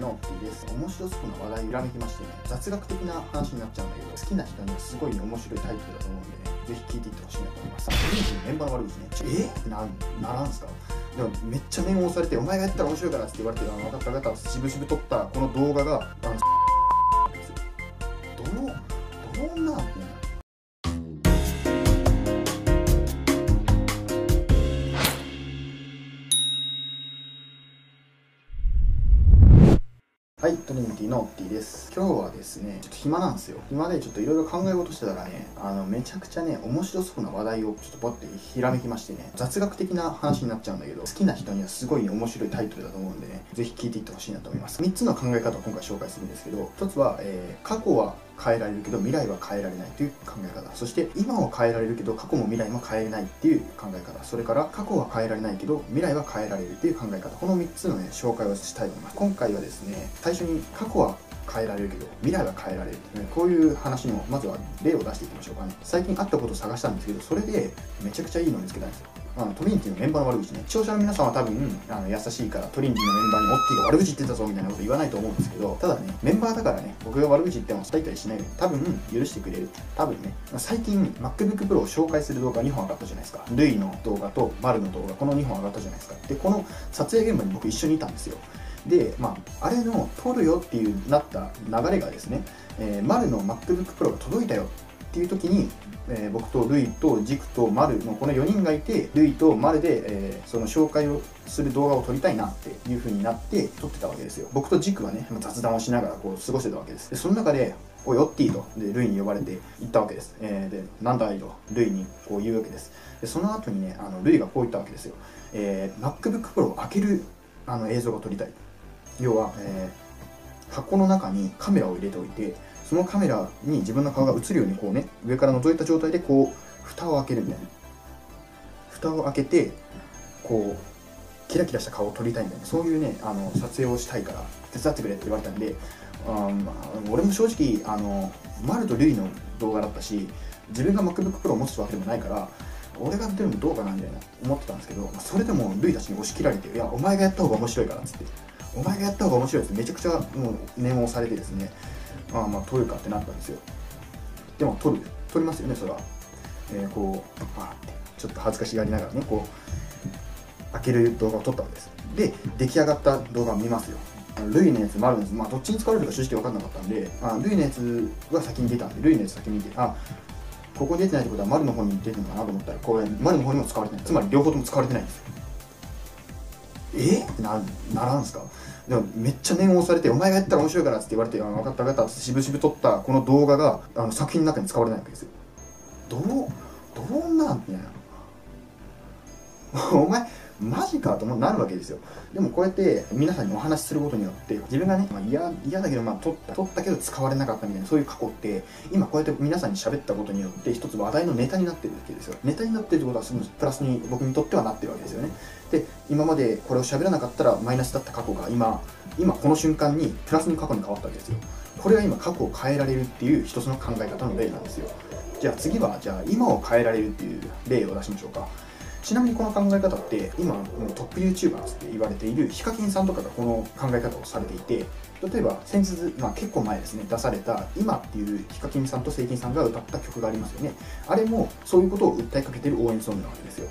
の T です面白そうな話題ひらめきましてね雑学的な話になっちゃうんだけど好きな人にはすごい面白いタイトルだと思うんでねぜひ聞いていってほしいなと思います。リーチメンバーの悪口ねちょえ？ってなならんすか？でもめっちゃ念を押されてお前がやったら面白いからって言われてあ分かった分かったしぶしぶ撮ったこの動画があのどのどんなってねはい、トリニティの T です。今日はですね、ちょっと暇なんですよ。暇でちょっといろいろ考え事してたらね、あの、めちゃくちゃね、面白そうな話題をちょっとバッてひらめきましてね、雑学的な話になっちゃうんだけど、好きな人にはすごい面白いタイトルだと思うんでね、ぜひ聞いていってほしいなと思います。3つの考え方を今回紹介するんですけど、1つは、えー過去は変えられるけど未来は変えられないという考え方。そして今は変えられるけど過去も未来も変えれないっていう考え方。それから過去は変えられないけど未来は変えられるっていう考え方。この3つのね紹介をしたいと思います。今回はですね最初に過去は変えられるけど未来は変えられる、ね、こういう話のまずは例を出していきましょうかね。最近あったことを探したんですけどそれでめちゃくちゃいいのを見つけたんですよ。あのトリニティのメンバーの悪口ね。視聴者の皆さんは多分あの優しいからトリニティのメンバーにオッティが悪口言ってたぞみたいなこと言わないと思うんですけどただねメンバーだからね僕が悪口言っても伝えたりしないように多分許してくれる多分ね最近 MacBook Pro を紹介する動画2本上がったじゃないですか。ルイの動画とマルの動画この2本上がったじゃないですか。でこの撮影現場に僕一緒にいたんですよ。で、まあ、あれの撮るよっていうなった流れがですね、えー、マルの MacBook Pro が届いたよ。っていう時に、えー僕とルイとジクとマルのこの4人がいてルイとマルで、えーその紹介をする動画を撮りたいなっていう風になって撮ってたわけですよ。僕とジクはね雑談をしながらこう過ごしてたわけです。でその中で「おいオッティ」とでルイに呼ばれて行ったわけです、えーで「なんだい?」とルイにこう言うわけです。でその後にねあのルイがこう言ったわけですよ、えー MacBook Pro を開けるあの映像が撮りたい。要は、えー箱の中にカメラを入れておいてそのカメラに自分の顔が映るようにこうね上から覗いた状態でこう蓋を開けるみたいな。蓋を開けてこうキラキラした顔を撮りたいみたいな。そういうねあの撮影をしたいから手伝ってくれって言われたんであーまあ俺も正直あのマルとルイの動画だったし自分が MacBookPro を持つわけでもないから俺がやってるのどうかなみたいな思ってたんですけどそれでもルイたちに押し切られて「いやお前がやった方が面白いから」っつって「お前がやった方が面白い」ってめちゃくちゃもう念を押されてですね。ああまあ撮るかってなったんですよ。でも撮る撮りますよねそれは、えーこうバーってちょっと恥ずかしがりながらねこう開ける動画を撮ったわけです。で出来上がった動画を見ますよ。ルイのやつ、マルのやつ、まあ、どっちに使われるか正直分かんなかったんで、あルイのやつが先に出たんで、ルイのやつ先に出て、あここに出てないってことは、マルの方に出てるのかなと思ったら、これ、マルの方にも使われてない。つまり、両方とも使われてないんですよ。え？ってなならんすか？でもめっちゃ念を押されて、お前がやったら面白いからって言われて、あ分かった分かったって、しぶしぶ撮ったこの動画があの作品の中に使われないわけですよ。どう、どうなん？みたいな。お前マジかともなるわけですよ。でもこうやって皆さんにお話しすることによって自分がねまあ嫌だけどまあ取った取ったけど使われなかったみたいなそういう過去って今こうやって皆さんに喋ったことによって一つ話題のネタになってるわけですよ。ネタになってるってことはすぐプラスに僕にとってはなってるわけですよね。で今までこれを喋らなかったらマイナスだった過去が今今この瞬間にプラスに過去に変わったわけですよ。これが今過去を変えられるっていう一つの考え方の例なんですよ。じゃあ次はじゃあ今を変えられるっていう例を出しましょうか。ちなみにこの考え方って今もうトップ YouTuber って言われているヒカキンさんとかがこの考え方をされていて例えば先日、まあ、結構前ですね出された「今」っていうヒカキンさんとセイキンさんが歌った曲がありますよね。あれもそういうことを訴えかけてる応援ソングなわけですよ。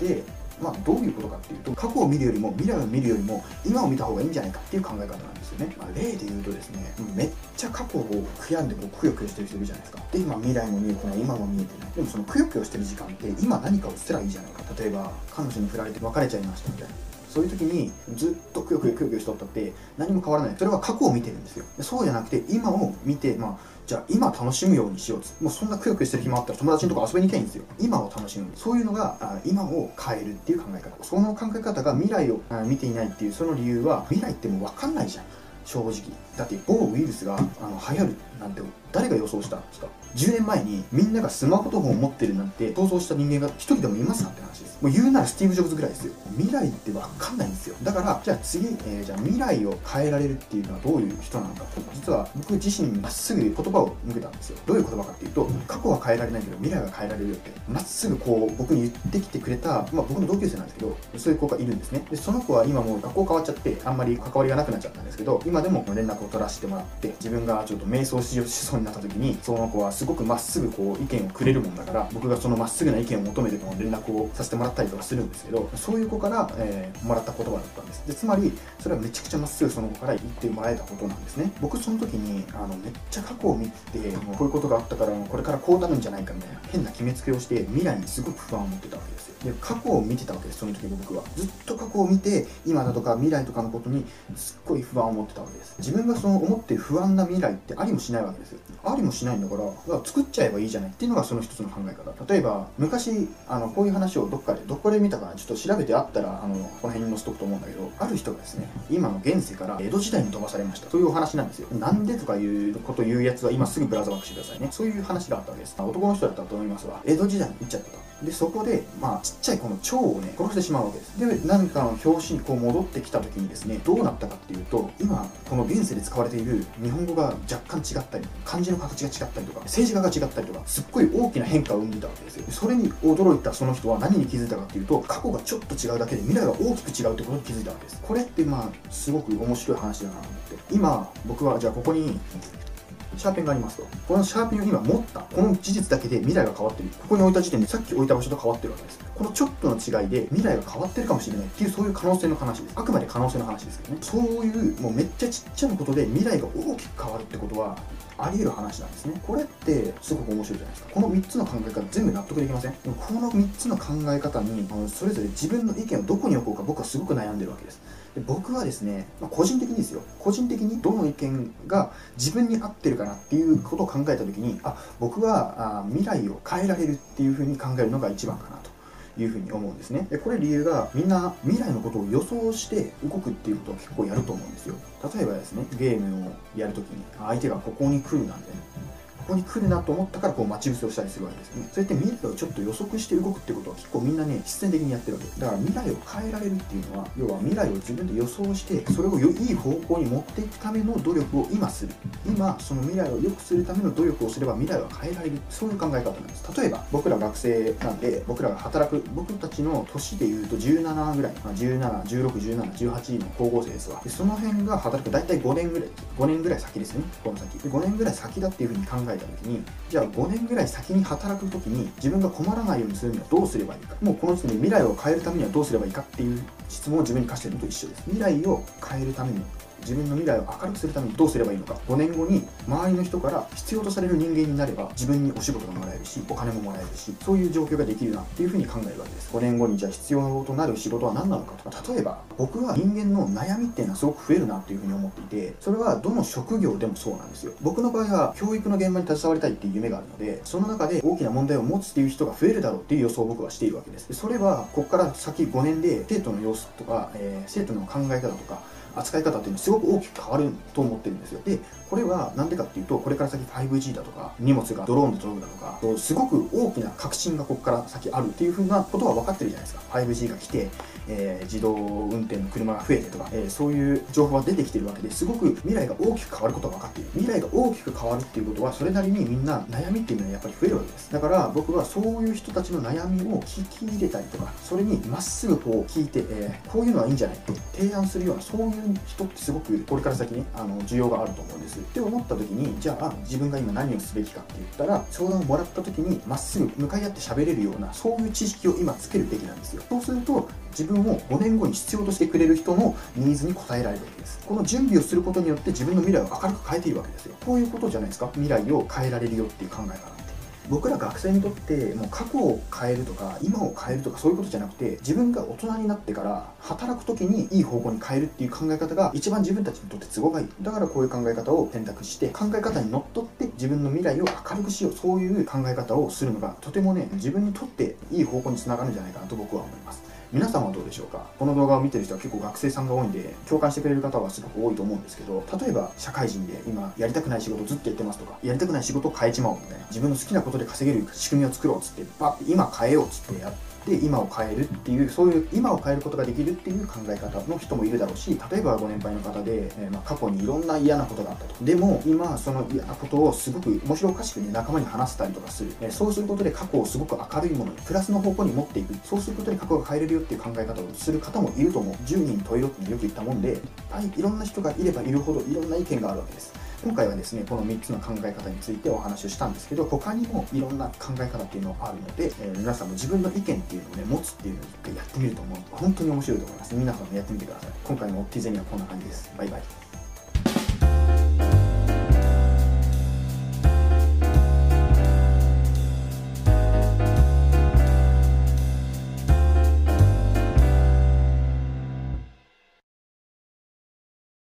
でまあ、どういうことかっていうと過去を見るよりも未来を見るよりも今を見た方がいいんじゃないかっていう考え方なんですよね、まあ、例で言うとですねめっちゃ過去を悔やんでこうくよくよしてる人いるじゃないですか。で今未来も見えてない今も見えてない。でもそのくよくよしてる時間って今何かをしたらいいじゃないか。例えば彼女に振られて別れちゃいましたみたいな。そういう時にずっとくよくよくよくよしとったって何も変わらない。それは過去を見てるんですよ。そうじゃなくて今を見てまあじゃあ今楽しむようにしようつもうそんなくよくよしてる暇あったら友達のとこ遊びに行きゃいんですよ。今を楽しむ。そういうのがあ今を変えるっていう考え方。その考え方が未来を見ていないっていうその理由は未来ってもう分かんないじゃん。正直。だって某ウイルスがあの流行るなんて誰が予想したんですか？10年前にみんながスマートフォンを持ってるなんて想像した人間が一人でもいますかって話です。もう言うならスティーブ・ジョブズぐらいですよ。未来って分かんないんですよ。だからじゃあ次、えー、じゃあ未来を変えられるっていうのはどういう人なのか実は僕自身にまっすぐ言葉を向けたんですよ。どういう言葉かっていうと過去は変えられないけど未来は変えられるよって。まっすぐこう僕に言ってきてくれた、まあ、僕の同級生なんですけどそういう子がいるんですね。でその子は今もう学校変わっちゃってあんまり関わりがなくなっちゃったんですけど今でも連絡を取らせてもらって自分がちょっと瞑想しそうになった時にその子はすごくまっすぐこう意見をくれるもんだから僕がそのまっすぐな意見を求めて連絡をさせてもらったりとかするんですけどそういう子から、えー、もらった言葉だったんです。でつまりそれはめちゃくちゃまっすぐその子から言ってもらえたことなんですね。僕その時にあのめっちゃ過去を見てもうこういうことがあったからこれからこうなるんじゃないかみたいな変な決めつけをして未来にすごく不安を持ってたわけですよ。で過去を見てたわけです。その時の僕は。ずっと過去を見て今だとか未来とかのことにすっごい不安を持ってたわけです。自分がその思ってる不安な未来ってありもしないわけですよ。ありもしないんだから作っちゃえばいいじゃないっていうのがその一つの考え方。例えば昔あのこういう話をどっかでどこで見たかな？ちょっと調べてあったらあのこの辺に載せとくと思うんだけどある人がですね今の現世から江戸時代に飛ばされました。そういうお話なんですよ。なんでとかいうこと言うやつは今すぐブラザーバックしてくださいね。そういう話があったわけです。男の人だったと思いますが江戸時代に行っちゃったと。でそこでまあちっちゃいこの蝶をね殺してしまうわけです。で何かの表紙にこう戻ってきた時にですねどうなったかっていうと今この現世で使われている日本語が若干違ったり漢字の形が違ったりとか政治家が違ったりとかすっごい大きな変化を生んでたわけですよ。それに驚いたその人は何に気づいたかっていうと過去がちょっと違うだけで未来が大きく違うってことに気づいたわけです。これってまあすごく面白い話だなと思って。今僕はじゃあここにシャーペンがありますと。このシャーペンを今持った、この事実だけで未来が変わってる。ここに置いた時点でさっき置いた場所と変わってるわけです。このちょっとの違いで未来が変わってるかもしれないっていうそういう可能性の話です。あくまで可能性の話ですけどね。そういうもうめっちゃちっちゃなことで未来が大きく変わるってことはあり得る話なんですね。これってすごく面白いじゃないですか。この3つの考え方全部納得できません？でもこの3つの考え方にあのそれぞれ自分の意見をどこに置こうか僕はすごく悩んでるわけです。で僕はですね、まあ、個人的にですよ個人的にどの意見が自分に合ってるかなっていうことを考えた時にあ僕はあ未来を変えられるっていうふうに考えるのが一番かなというふうに思うんですね。でこれ理由がみんな未来のことを予想して動くっていうことを結構やると思うんですよ。例えばですねゲームをやるときに相手がここに来るなんて、ここに来るなと思ったからこう待ち伏せをしたりするわけですよね。そうやって未来をちょっと予測して動くってことは結構みんなね必然的にやってるわけだから未来を変えられるっていうのは要は未来を自分で予想してそれをいい方向に持っていくための努力を今する。今その未来を良くするための努力をすれば未来は変えられる。そういう考え方なんです。例えば僕ら学生なんで僕らが働く僕たちの年でいうと17ぐらい、まあ、17161718の高校生ですわ。でその辺が働く大体5年ぐらい5年ぐらい先ですね。この先。で5年ぐらい先だっていうふうに考えた時にじゃあ5年ぐらい先に働く時に自分が困らないようにするにはどうすればいいか。もうこの時点で未来を変えるためにはどうすればいいかっていう質問を自分に課してるのと一緒です。未来を変えるために自分の未来を明るくするためにどうすればいいのか。5年後に周りの人から必要とされる人間になれば自分にお仕事がもらえるしお金ももらえるしそういう状況ができるなっていうふうに考えるわけです。5年後にじゃあ必要となる仕事は何なのかとか。例えば僕は人間の悩みっていうのはすごく増えるなっていうふうに思っていてそれはどの職業でもそうなんですよ。僕の場合は教育の現場に携わりたいっていう夢があるのでその中で大きな問題を持つっていう人が増えるだろうっていう予想を僕はしているわけです。それはここから先5年で生徒の様子とか、えー、生徒の考え方とか扱い方っていうのはすごく大きく変わると思ってるんですよ。で、これはなんでかっていうと、これから先 5G だとか、荷物がドローンで届くだとか、すごく大きな革新がここから先あるっていうふうなことは分かってるじゃないですか。5G が来て、えー、自動運転の車が増えてとか、えー、そういう情報が出てきてるわけですごく未来が大きく変わることは分かっている。未来が大きく変わるっていうことは、それなりにみんな悩みっていうのはやっぱり増えるわけです。だから僕はそういう人たちの悩みを聞き入れたりとか、それにまっすぐこう聞いて、えー、こういうのはいいんじゃないって提案するような、そういう人ってすごくこれから先ね、あの需要があると思うんです。って思った時に、じゃあ自分が今何をすべきかって言ったら、相談をもらった時にまっすぐ向かい合って喋れるような、そういう知識を今つけるべきなんですよ。そうすると、自分を5年後に必要としてくれる人のニーズに応えられるわけですこの準備をすることによって自分の未来を明るく変えているわけですよ。こういうことじゃないですか。未来を変えられるよっていう考え方僕ら学生にとってもう過去を変えるとか今を変えるとかそういうことじゃなくて自分が大人になってから働く時にいい方向に変えるっていう考え方が一番自分たちにとって都合がいい。だからこういう考え方を選択して考え方にのっとって自分の未来を明るくしよう。そういう考え方をするのがとてもね自分にとっていい方向につながるんじゃないかなと僕は思います。皆さんはどうでしょうか？この動画を見てる人は結構学生さんが多いんで共感してくれる方はすごく多いと思うんですけど例えば社会人で今やりたくない仕事ずっとやってますとかやりたくない仕事を変えちまおうみたいな自分の好きなことで稼げる仕組みを作ろうっつってバッて今変えようっつってやってで今を変えるっていうそういう今を変えることができるっていう考え方の人もいるだろうし例えばご年配の方で、えー、まあ、過去にいろんな嫌なことがあったと。でも今その嫌なことをすごく面白おかしくね仲間に話せたりとかする、えー、そうすることで過去をすごく明るいものにプラスの方向に持っていく。そうすることで過去が変えれるよっていう考え方をする方もいると思う。10人問いろってよく言ったもんでいっぱいいろんな人がいればいるほどいろんな意見があるわけです。今回はですねこの3つの考え方についてお話をしたんですけど他にもいろんな考え方っていうのがあるので、えー、皆さんも自分の意見っていうのをね持つっていうのを一回やってみると思う。本当に面白いと思います。皆さんもやってみてください。今回のティゼニはこんな感じです。バイバイ。